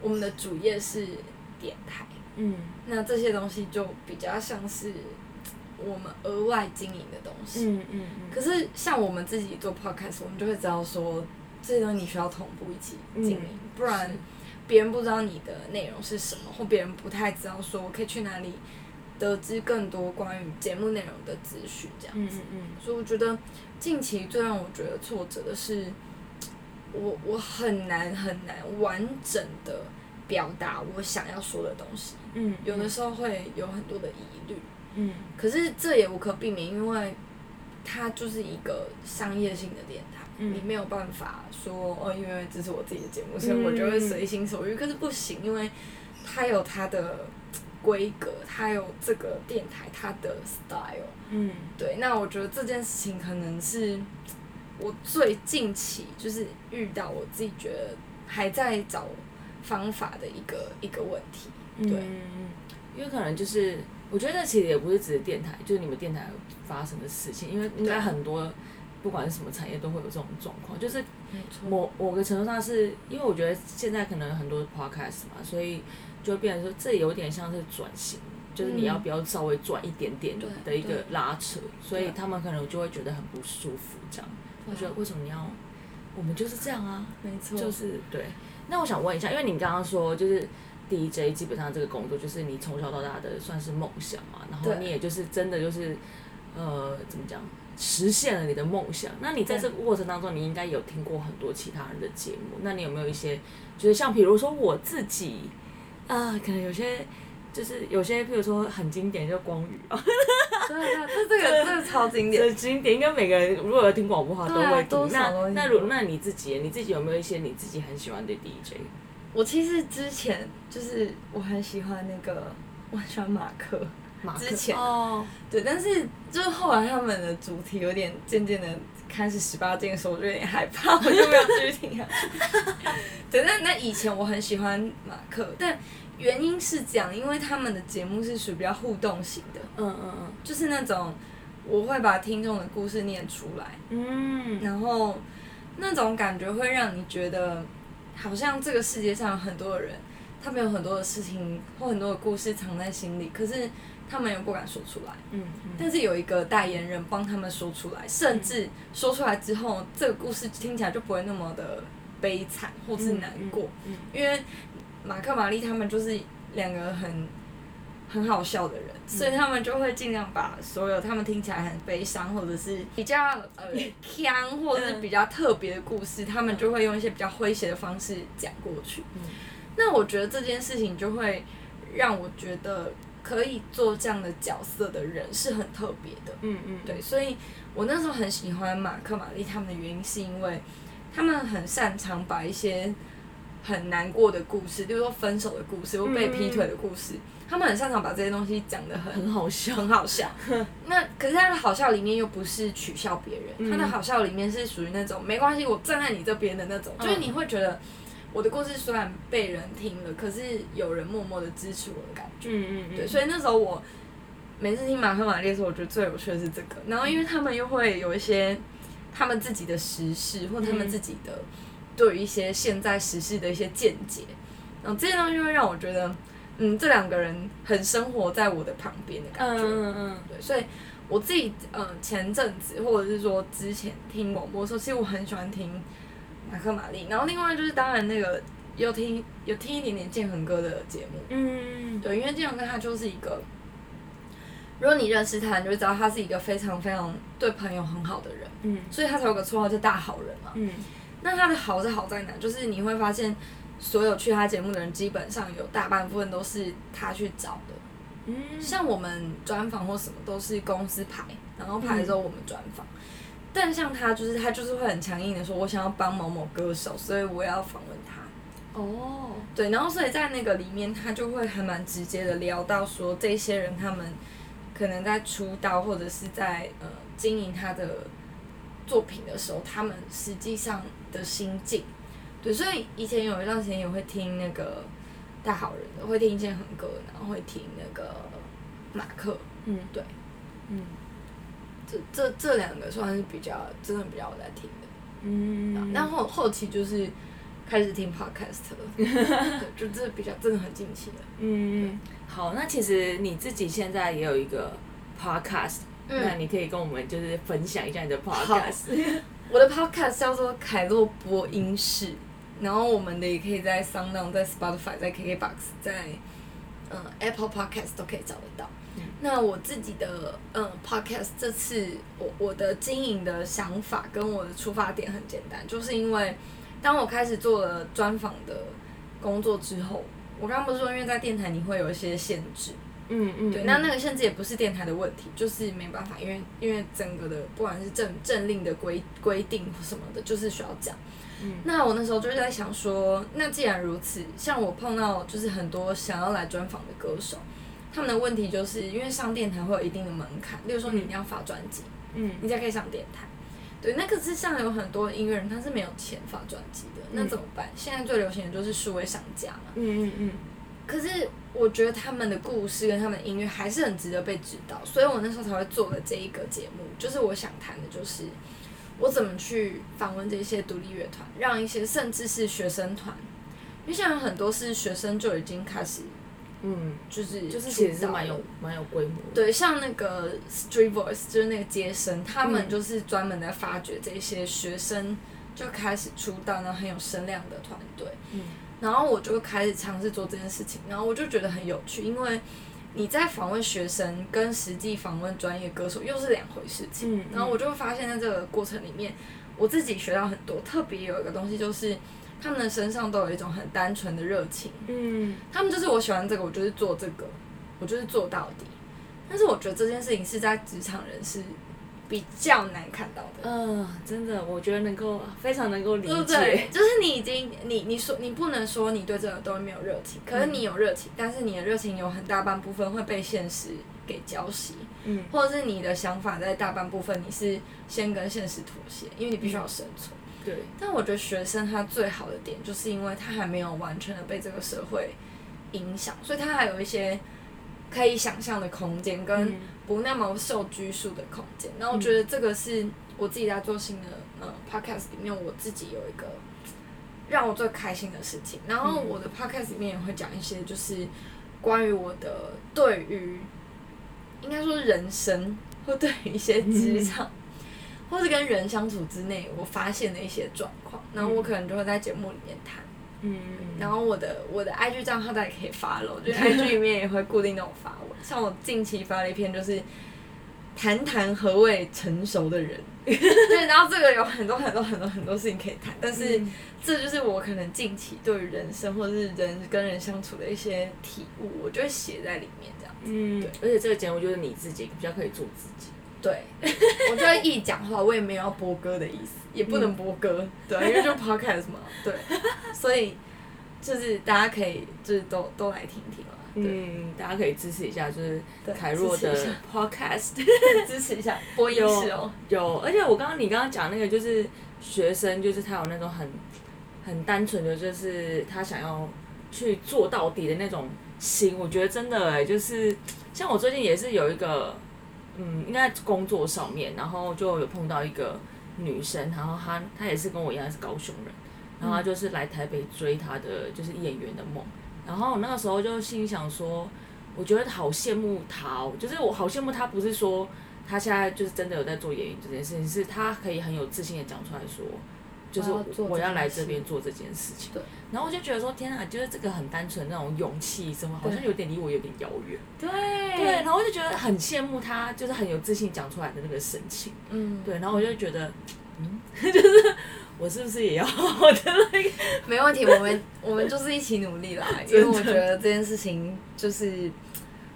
我们的主业是电台，嗯那这些东西就比较像是我们额外经营的东西。嗯嗯可是像我们自己做 podcast，我们就会知道说这些东西你需要同步一起经营，嗯不然别人不知道你的内容是什么，或别人不太知道说我可以去哪里得知更多关于节目内容的资讯，这样。嗯嗯嗯所以我觉得近期最让我觉得挫折的是，我我很难很难完整的表达我想要说的东西，嗯，有的时候会有很多的疑虑。嗯可是这也无可避免，因为它就是一个商业性的电台，嗯你没有办法说哦，因为这是我自己的节目，所以我就会随心所欲。可是不行，因为它有它的规格，它有这个电台它的 style。嗯对，那我觉得这件事情可能是我最近期就是遇到我自己觉得还在找方法的一个一个问题。对。因为可能就是，我觉得其实也不是只是电台，就是你们电台发生的事情，因为应该很多，不管是什么产业都会有这种状况，就是某某个程度上是，因为我觉得现在可能很多 podcast 嘛，所以就会变成说这有点像是转型，就是你要不要稍微转一点点对的一个拉扯，所以他们可能就会觉得很不舒服，这样，我觉得为什么你要，我们就是这样啊，没错，就是对。那我想问一下，因为你刚刚说就是 DJ 基本上这个工作就是你从小到大的算是梦想嘛，然后你也就是真的就是呃怎么讲，实现了你的梦想。那你在这个过程当中，你应该有听过很多其他人的节目，那你有没有一些就是像比如说我自己啊、可能有些。就是有些，譬如说很经典，就光宇啊，对啊，这这个 这个超经典。这经典，应该每个人如果有听广播的话都会听。多少都会听过那那如那你自己，你自己有没有一些你自己很喜欢的 DJ？我其实之前就是我很喜欢那个，我很喜欢马克，马克之前哦，对，但是就是后来他们的主题有点渐渐的开始十八禁的时候，我就有点害怕，我就没有继续听下去。对，那那以前我很喜欢马克，但原因是这样，因为他们的节目是属于比较互动型的，嗯嗯嗯。就是那种我会把听众的故事念出来，嗯。嗯然后那种感觉会让你觉得，好像这个世界上有很多的人，他们有很多的事情或很多的故事藏在心里，可是他们又不敢说出来。嗯嗯，但是有一个代言人帮他们说出来，甚至说出来之后，这个故事听起来就不会那么的悲惨或是难过，嗯。因为马克、玛丽他们就是两个很很好笑的人，所以他们就会尽量把所有他们听起来很悲伤或者是比较呃腔或者是比较特别的故事，他们就会用一些比较诙谐的方式讲过去。嗯那我觉得这件事情就会让我觉得可以做这样的角色的人是很特别的。嗯嗯，对，所以我那时候很喜欢马克、玛丽他们的原因，是因为他们很擅长把一些很难过的故事，就是说分手的故事或被劈腿的故事，他们很擅长把这些东西讲的很很好笑，很好笑。那可是他的好笑里面又不是取笑别人，他的好笑里面是属于那种没关系，我站在你这边的那种，就是你会觉得我的故事虽然被人听了，可是有人默默的支持我的感觉。嗯嗯嗯，对，所以那时候我每次听马克玛丽的时候，我觉得最有趣的是这个。然后因为他们又会有一些他们自己的时事，或他们自己的对于一些现在时事的一些见解，然后这些东西会让我觉得，嗯，这两个人很生活在我的旁边的感嗯觉。嗯嗯。对，所以我自己呃前阵子或者是说之前听广播的时候，其实我很喜欢听马克玛丽。然后另外就是当然那个有听有听一点点建恒哥的节目，嗯对，因为建恒哥他就是一个，如果你认识他，你就会知道他是一个非常非常对朋友很好的人，嗯。所以他才有个绰号叫大好人嘛。嗯那他的好是好在哪？就是你会发现，所有去他节目的人，基本上有大半部分都是他去找的。嗯，像我们专访或什么都是公司排，然后排的时候我们专访。但像他就是他就是会很强硬的说，我想要帮某某歌手，所以我要访问他。哦，对，然后所以在那个里面，他就会还蛮直接的聊到说，这些人他们可能在出道或者是在呃经营他的作品的时候，他们实际上的心境。对，所以以前有一段时间也会听那个大好人的，会听建恒歌，然后会听那个马克，嗯，对，嗯。这这这两个算是比较真的比较我在听的。嗯，然后后期就是开始听 podcast 了，对，就这比较真的很近期的。嗯，好，那其实你自己现在也有一个 podcast，、嗯那你可以跟我们就是分享一下你的 podcast。我的 podcast 叫做凯洛播音室，然后我们的也可以在 SoundOn、在 Spotify、在 KKBox、在嗯 Apple Podcast 都可以找得到。嗯那我自己的嗯 podcast 这次我我的经营的想法跟我的出发点很简单，就是因为当我开始做了专访的工作之后，我刚刚不是说因为在电台你会有一些限制，嗯嗯，对，那那个甚至也不是电台的问题，就是没办法，因为因为整个的不管是政政令的规规定或什么的，就是需要讲。嗯那我那时候就是在想说，那既然如此，像我碰到就是很多想要来专访的歌手，他们的问题就是因为上电台会有一定的门槛，例如说你一定要发专辑，嗯你才可以上电台。对，那可是像有很多音乐人他是没有钱发专辑的，那怎么办？现在最流行的就是数位上架嘛。嗯嗯嗯可是我觉得他们的故事跟他们的音乐还是很值得被知道，所以我那时候才会做了这一个节目。就是我想谈的就是我怎么去访问这些独立乐团，让一些甚至是学生团，因为现在很多是学生就已经开始嗯，就是就是其实蛮有蛮有规模的。对，像那个 Street Voice 就是那个街声，他们嗯就是专门在发掘这些学生就开始出道，然后很有声量的团队。嗯然后我就开始尝试做这件事情，然后我就觉得很有趣，因为你在访问学生跟实际访问专业歌手又是两回事情。嗯，然后我就会发现，在这个过程里面，我自己学到很多。特别有一个东西就是，他们的身上都有一种很单纯的热情。嗯他们就是我喜欢这个，我就是做这个，我就是做到底。但是我觉得这件事情是在职场人是比较难看到的。呃，真的，我觉得能够非常能够理对不对解？。就是你已经你你说你不能说你对这个东西没有热情，可是你有热情，但是你的热情有很大半部分会被现实给浇熄，嗯或者是你的想法在大半部分你是先跟现实妥协，因为你必须要生存。对，但我觉得学生他最好的点，就是因为他还没有完全的被这个社会影响，所以他还有一些可以想象的空间，跟嗯不那么受拘束的空间。然后我觉得这个是我自己在做新的呃 podcast 里面，我自己有一个让我最开心的事情。然后我的 podcast 里面也会讲一些，就是关于我的对于应该说人生，或对于一些职场。或是跟人相处之内，我发现的一些状况，然后我可能就会在节目里面谈。嗯，然后我的我的 IG 账号大家可以发了，我觉得 IG 里面也会固定那种发文。像我近期发了一篇，就是谈谈何谓成熟的人。对，然后这个有很多很多很多很多事情可以谈，但是嗯这就是我可能近期对于人生或者是人跟人相处的一些体悟，我就会写在里面这样子。嗯，而且这个节目就是你自己比较可以做自己。对，我就会一讲话，我也没有要播歌的意思，也不能播歌，对，因为就 podcast 嘛，对，所以就是大家可以就是都都来听听啦，对，嗯，大家可以支持一下，就是凯若的 podcast。支持一下 播音室哦，有，而且我刚刚你刚刚讲那个就是学生，就是他有那种很很单纯的，就是他想要去做到底的那种心。我觉得真的哎、就是像我最近也是有一个，嗯，应该工作上面，然后就有碰到一个女生，然后她她也是跟我一样是高雄人，然后她就是来台北追她的就是演员的梦，然后我那个时候就心想说，我觉得好羡慕她哦，就是我好羡慕她，不是说。她现在就是真的有在做演员这件事情，是她可以很有自信的讲出来说，就是我要来这边做这件事情。对。然后我就觉得说，天啊，就是这个很单纯那种勇气，什么好像有点离我有点遥远。对对，然后我就觉得很羡慕他，就是很有自信讲出来的那个神情。嗯，对，然后我就觉得，嗯，就是我是不是也要 好好的那个？没问题，我们我们就是一起努力啦，因为我觉得这件事情就是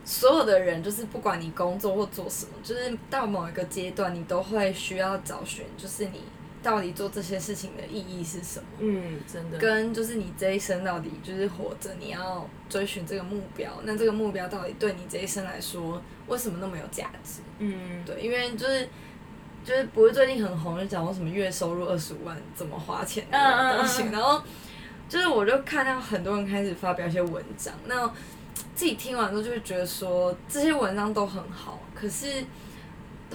所有的人就是不管你工作或做什么，就是到某一个阶段，你都会需要找寻，就是你到底做这些事情的意义是什么。嗯，真的。跟就是你这一生到底就是活着，你要追寻这个目标，那这个目标到底对你这一生来说，为什么那么有价值？嗯，对，因为就是就是不是最近很红，就讲过什么月收入二十五万怎么花钱的嗯嗯东西，嗯然后就是我就看到很多人开始发表一些文章，那自己听完之后就会觉得说这些文章都很好，可是。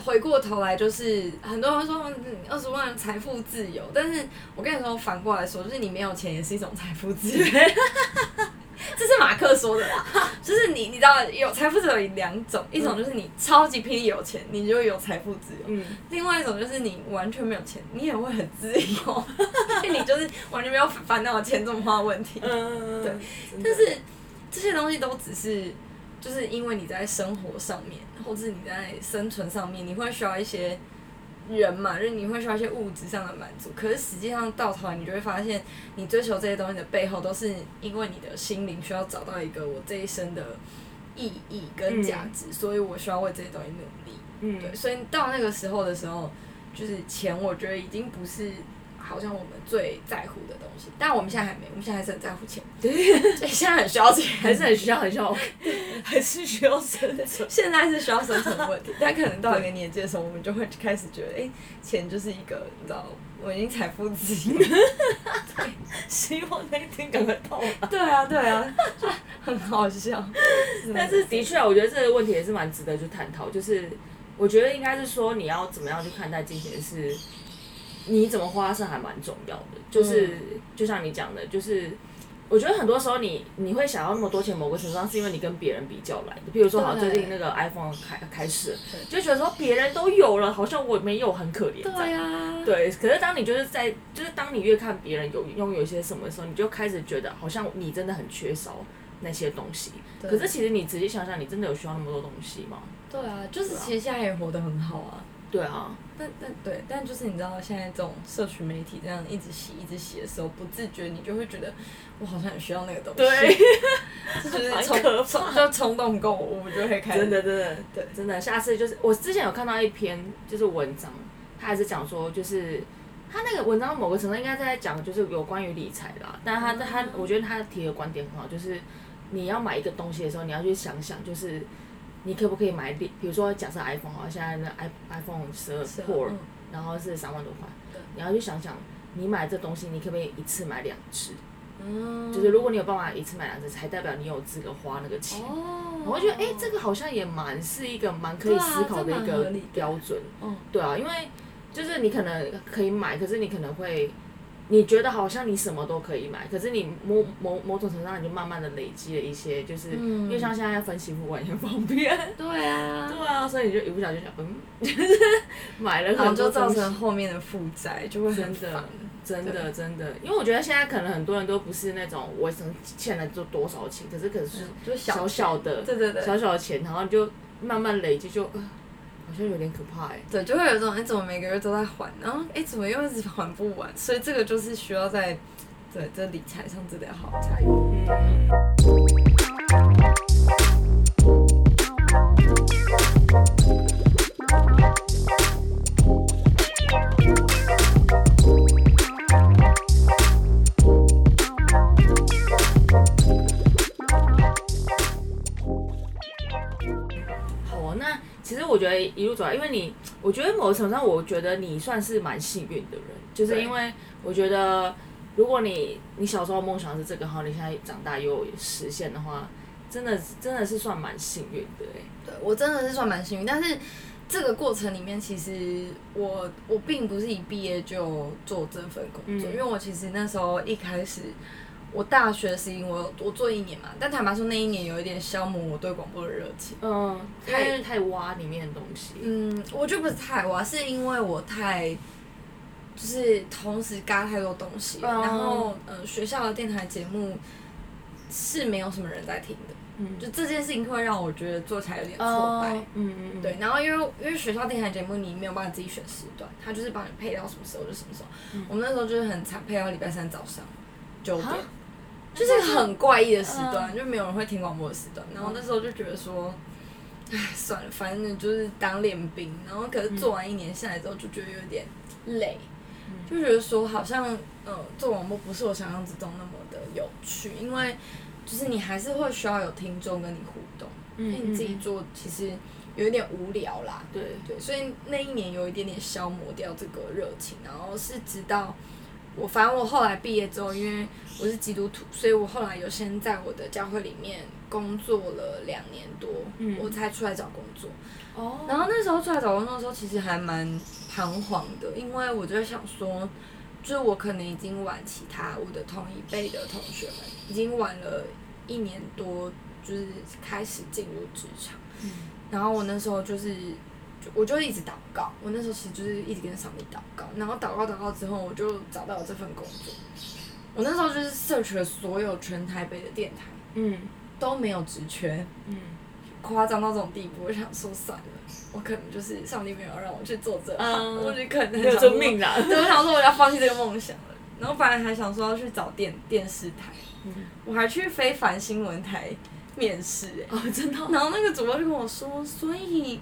回过头来，就是很多人说嗯二十万财富自由，但是我跟你说反过来说，就是你没有钱也是一种财富自由。这是马克说的啦，就是你你知道有财富自由有两种，一种就是你超级霹雳有钱，你就有财富自由；嗯，另外一种就是你完全没有钱，你也会很自由，因为你就是完全没有烦恼钱怎么花问题。嗯，对。但是这些东西都只是，就是因为你在生活上面，或者是你在生存上面，你会需要一些人嘛，就是你会需要一些物质上的满足。可是实际上到头来，你就会发现，你追求这些东西的背后，都是因为你的心灵需要找到一个我这一生的意义跟价值，所以我需要为这些东西努力。嗯，对，所以到那个时候的时候，就是钱，我觉得已经不是好像我们最在乎的东西。但我们现在还没，我们现在还是很在乎钱，对，所以现在很需要钱，还是很需要，很需要，还是需要生存。现在是需要生存的问题。但可能到一个年纪的时候，我们就会开始觉得，哎、钱就是一个，你知道，我已经财富自由。希望那一天赶快到来。对啊，对啊，就很好笑。但是的确啊，我觉得这个问题也是蛮值得去探讨。就是我觉得应该是说，你要怎么样去看待金钱是，你怎么花是还蛮重要的。就是、嗯就像你讲的，就是我觉得很多时候你你会想要那么多钱，某个程度上是因为你跟别人比较来的。比如说，好像最近那个 iPhone 开开始就觉得说别人都有了，好像我没有，很可怜。这样对啊，对，可是当你就是在，就是当你越看别人有拥有一些什么的时候，你就开始觉得好像你真的很缺少那些东西。可是其实你仔细想想，你真的有需要那么多东西吗？对啊，就是其实现在也活得很好啊。对啊，但但对，但就是你知道，现在这种社群媒体这样一直洗一直洗的时候，不自觉你就会觉得我好像很需要那个东西。对，就是很冲冲就冲动购物，就会开始真的真的对真的，下次就是我之前有看到一篇就是文章，他还是讲说就是。他那个文章某个程度应该在讲，就是有关于理财啦。但他他，我觉得他提的观点很好，就是你要买一个东西的时候，你要去想想，就是你可不可以买，比比如说假设 iPhone 好，现在那 i iPhone 十二 Pro，、嗯然后是三万多块对，你要去想想，你买这东西，你可不可以一次买两只？嗯，就是如果你有办法一次买两只，才代表你有资格花那个钱。哦，我会觉得，哎、这个好像也蛮是一个蛮可以思考的一个标准。嗯对啊，因为就是你可能可以买，可是你可能会，你觉得好像你什么都可以买，可是你某某某种程度上你就慢慢的累积了一些，就是、嗯。因为像现在要分期付款也很方便。对啊，对啊，所以你就一不小心想，嗯，就是买了然后很多就造成后面的负债，就会很真的烦。真的真的，因为我觉得现在可能很多人都不是那种我曾欠了就多少钱，可是可是就是小小的，对对对。小小的钱，然后你就慢慢累积就，呃好像有点可怕哎。对，就会有一种哎，怎么每个月都在还，然后哎，怎么又一直还不完？所以这个就是需要在对这理财上真的要好一路走来，因为你，我觉得某种程度上，我觉得你算是蛮幸运的人，就是因为我觉得，如果你你小时候梦想是这个，然后你现在长大又有实现的话，真的真的是算蛮幸运的哎。对我真的是算蛮幸运，但是这个过程里面，其实我我并不是一毕业就做这份工作，嗯因为我其实那时候一开始。我大学时因我我做一年嘛，但坦白说那一年有一点消磨我对广播的热情。嗯，太太挖里面的东西。嗯，我觉得不是太挖，是因为我太就是同时嘎太多东西，嗯然后呃学校的电台节目是没有什么人在听的，嗯，就这件事情会让我觉得做起来有点挫败。哦，嗯嗯嗯，对，然后因为因为学校电台节目你没有办法自己选时段，他就是帮你配到什么时候就什么时候。嗯我们那时候就是很惨，配到礼拜三早上九点哈。就是很怪异的时段，就没有人会听广播的时段。然后那时候就觉得说，唉，算了，反正就是当练兵。然后可是做完一年下来之后，就觉得有点累，就觉得说好像呃做广播不是我想象之中那么的有趣，因为就是你还是会需要有听众跟你互动，因为你自己做其实有一点无聊啦。对对，所以那一年有一点点消磨掉这个热情，然后是直到我，反正我后来毕业之后，因为我是基督徒，所以我后来有先在我的教会里面工作了两年多，嗯我才出来找工作。哦然后那时候出来找工作的时候，其实还蛮彷徨的，因为我就在想说，就是我可能已经晚其他我的同一辈的同学们，已经晚了一年多，就是开始进入职场。嗯然后我那时候就是，就我就一直祷告，我那时候其实就是一直跟上帝祷告，然后祷告祷告之后，我就找到了这份工作。我那时候就是 search 了所有全台北的电台，嗯都没有职缺，嗯夸张到这种地步，我想说算了，我可能就是上帝没有让我去做这行，嗯我就可能没有这命啦对，我想说我要放弃这个梦想了。然后本来还想说要去找电电视台，嗯我还去非凡新闻台面试哎、哦，真的哦然后那个主播就跟我说，所以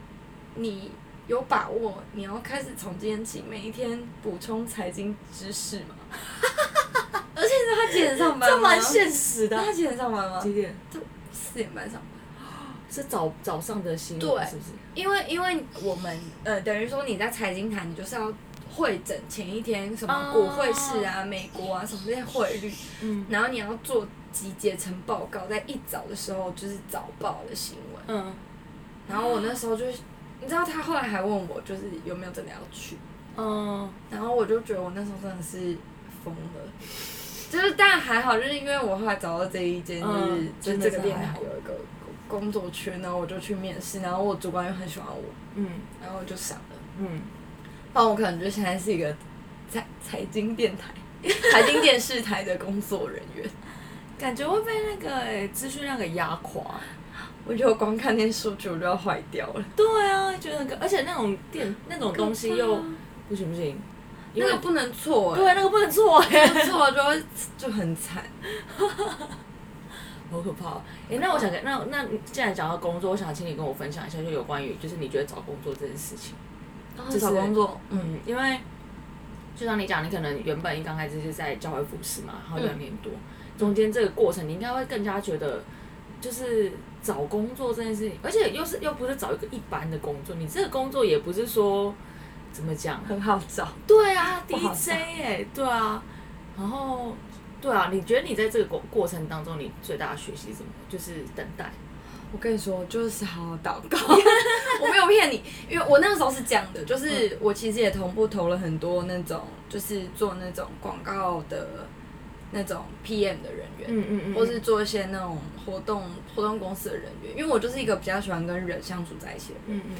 你有把握你要开始从今天起每一天补充财经知识吗？而且是他几点上班？这蛮现实的啊。他几点上班吗？几点？他四点半上班。是早早上的新对闻是不是？因为因为我们呃，等于说你在财经台，你就是要会诊前一天什么哦股汇市啊、美国啊什么这些汇率，嗯然后你要做集结成报告，在一早的时候就是早报的新闻。嗯然后我那时候就是，你知道他后来还问我，就是有没有真的要去，嗯然后我就觉得我那时候真的是疯了。就是，但还好，就是因为我后来找到这一间，就是、嗯就是真的是这个电台还好有一个工作圈，然后我就去面试，然后我主管又很喜欢我，嗯然后我就想了。嗯，不然我可能就现在是一个财财经电台、财经电视台的工作人员。感觉会被那个欸资讯量给压垮。我觉得我光看那些数据我就要坏掉了。对啊，觉得那个，而且那种电那种东西又不行不行，因为那个不能错哎、对那个不能错哎，错了就会就很惨。好可怕。哎，那我想跟那那既然讲到工作，我想请你跟我分享一下，就有关于就是你觉得找工作这件事情。至少工作，嗯，嗯，因为就像你讲，你可能原本一刚开始是在教会服侍嘛，然后两年多，中间这个过程你应该会更加觉得，就是找工作这件事情，而且又是又不是找一个一般的工作，你这个工作也不是说怎么讲，很好找。对啊，DJ 哎、对啊，然后对啊，你觉得你在这个过过程当中，你最大的学习是什么？就是等待。我跟你说，就是好好祷告，我没有骗你，因为我那个时候是这样的，就是我其实也同步投了很多那种，就是做那种广告的那种 PM 的人员，嗯嗯嗯或是做一些那种活动活动公司的人员，因为我就是一个比较喜欢跟人相处在一起的人。嗯嗯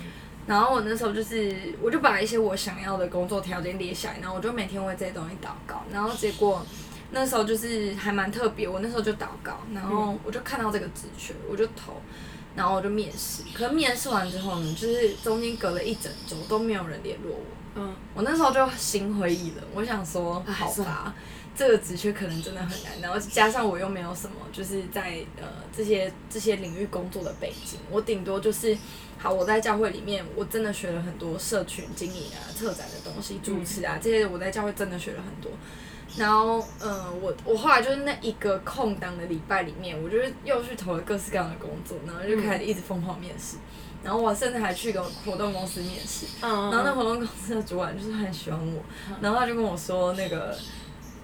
然后我那时候就是，我就把一些我想要的工作条件列下来，然后我就每天为这些东西祷告。然后结果那时候就是还蛮特别，我那时候就祷告，然后我就看到这个职缺，我就投，然后我就面试。可是面试完之后呢，就是中间隔了一整周都没有人联络我。嗯我那时候就心灰意冷，我想说，哎好算吧，这个职缺可能真的很难，然后加上我又没有什么就是在呃这些这些领域工作的背景，我顶多就是好，我在教会里面我真的学了很多社群经营啊、策展的东西、主持啊这些，我在教会真的学了很多。然后，嗯，我我后来就是那一个空档的礼拜里面，我就是又去投了各式各样的工作，然后就开始一直疯狂面试，然后我甚至还去一个活动公司面试，嗯，然后那活动公司的主管就是很喜欢我，然后他就跟我说那个，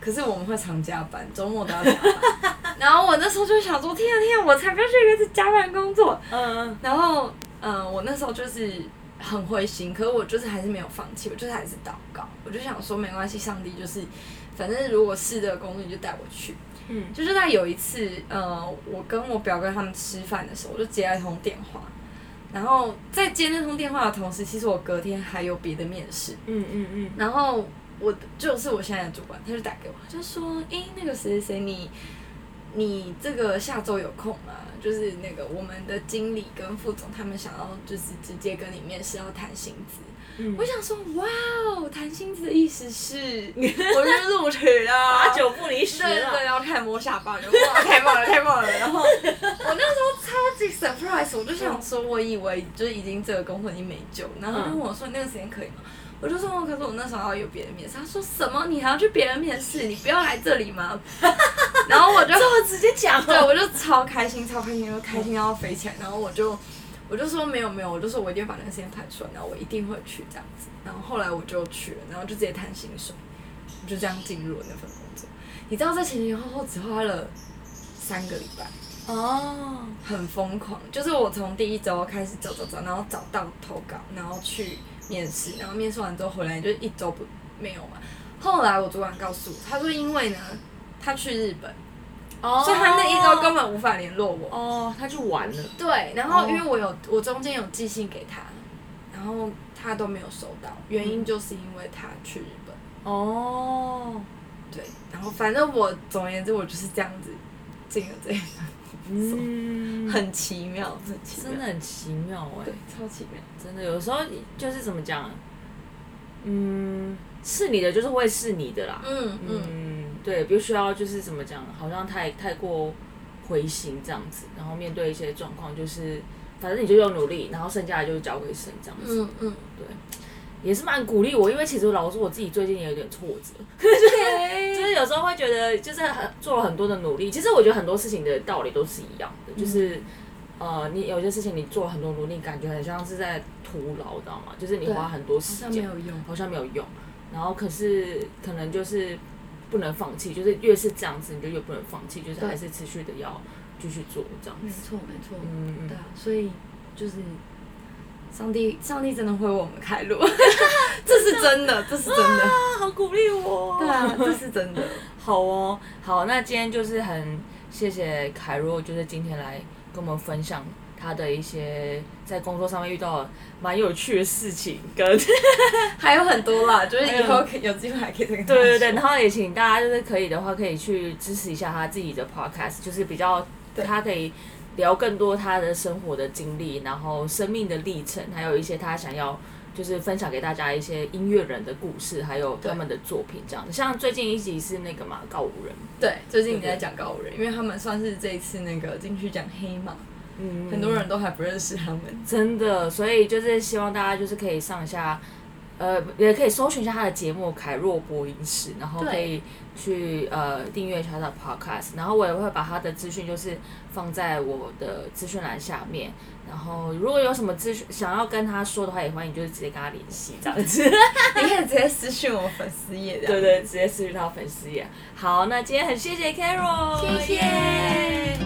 可是我们会常加班，周末都要加班。然后我那时候就想说，天啊天啊，我才不要去一个是加班工作。嗯然后，嗯、我那时候就是很灰心，可是我就是还是没有放弃，我就是还是祷告，我就想说没关系，上帝就是，反正如果是这个工作，你就带我去。嗯就是在有一次，呃，我跟我表哥他们吃饭的时候，我就接了一通电话，然后在接那通电话的同时，其实我隔天还有别的面试，嗯嗯嗯然后我就是我现在的主管，他就打给我，就说：“诶，那个谁谁谁，你你这个下周有空吗？就是那个我们的经理跟副总他们想要就是直接跟你面试要谈薪资。嗯我想说，哇哦，谈薪资的意思是，我是录取了，八九不离十了对对，然后开始摸下巴，就哇，太棒了，太棒了。然后我那时候超级 surprise，我就想说，我以为就是已经这个工作已经没救，然后他就问我说，你那个时间可以吗？我就说，哦可是我那时候要有别人面试。他说什么？你还要去别人面试？你不要来这里吗？然后我就这么直接讲哦，对，我就超开心，超开心，就开心到飞起来。然后我就我就说没有没有，我就说我一定把那个时间排出来，然后我一定会去这样子。然后后来我就去了，然后就直接谈薪水，我就这样进入了那份工作。你知道在前前后后只花了三个礼拜，哦，很疯狂。就是我从第一周开始找找找，然后找到投稿，然后去面试，然后面试完之后回来就一周不没有嘛。后来我主管告诉我，他说因为呢他去日本，哦所以他那一周根本无法联络我。哦，他去玩了，对，然后哦因为我有我中间有寄信给他，然后他都没有收到，原因就是因为他去日本。哦，对，然后反正我总而言之，我就是这样子进了这一份嗯，很奇妙，很奇妙，真的很奇妙哎对，，超奇妙。真的有时候就是怎么讲，嗯，是你的就是会是你的啦，嗯嗯，嗯，对，不需要就是怎么讲，好像太太过灰心这样子，然后面对一些状况，就是反正你就用努力，然后剩下的就是交给神这样子，嗯嗯，对，也是蛮鼓励我，因为其实老实说我自己最近也有点挫折，就是有时候会觉得就是很做了很多的努力，其实我觉得很多事情的道理都是一样的，就是。呃，你有些事情你做了很多努力，感觉很像是在徒劳，知道吗？就是你花很多时间，像没有用。好像没有用，然后可是可能就是不能放弃，就是越是这样子，你就越不能放弃，就是还是持续的要继续做这样子没。错没错，嗯嗯对啊，所以就是上帝，上帝真的会为我们开路，这是真的，这是真的，啊，好鼓励我。对啊，这是真的。好哦，好，那今天就是很谢谢凯若，就是今天来跟我们分享他的一些在工作上面遇到蛮有趣的事情，跟 还有很多啦，就是以后可以有机会还可以再跟对对对，然后也请大家就是可以的话，可以去支持一下他自己的 podcast，就是比较对他可以聊更多他的生活的经历，然后生命的历程，还有一些他想要就是分享给大家一些音乐人的故事，还有他们的作品这样子。像最近一集是那个嘛告五人，对，最近你在讲告五人，因为他们算是这一次那个进去讲黑马，嗯很多人都还不认识他们。真的，所以就是希望大家就是可以上一下，呃，也可以搜寻一下他的节目《凯若播音室》，然后可以去呃订阅一下他的 podcast，然后我也会把他的资讯就是放在我的资讯栏下面。然后如果有什么资讯想要跟他说的话，也欢迎就是直接跟他联系这样子。你可以直接私讯我粉丝页的。对 对，直接私讯他粉丝页。好，那今天很谢谢 Carol，谢谢耶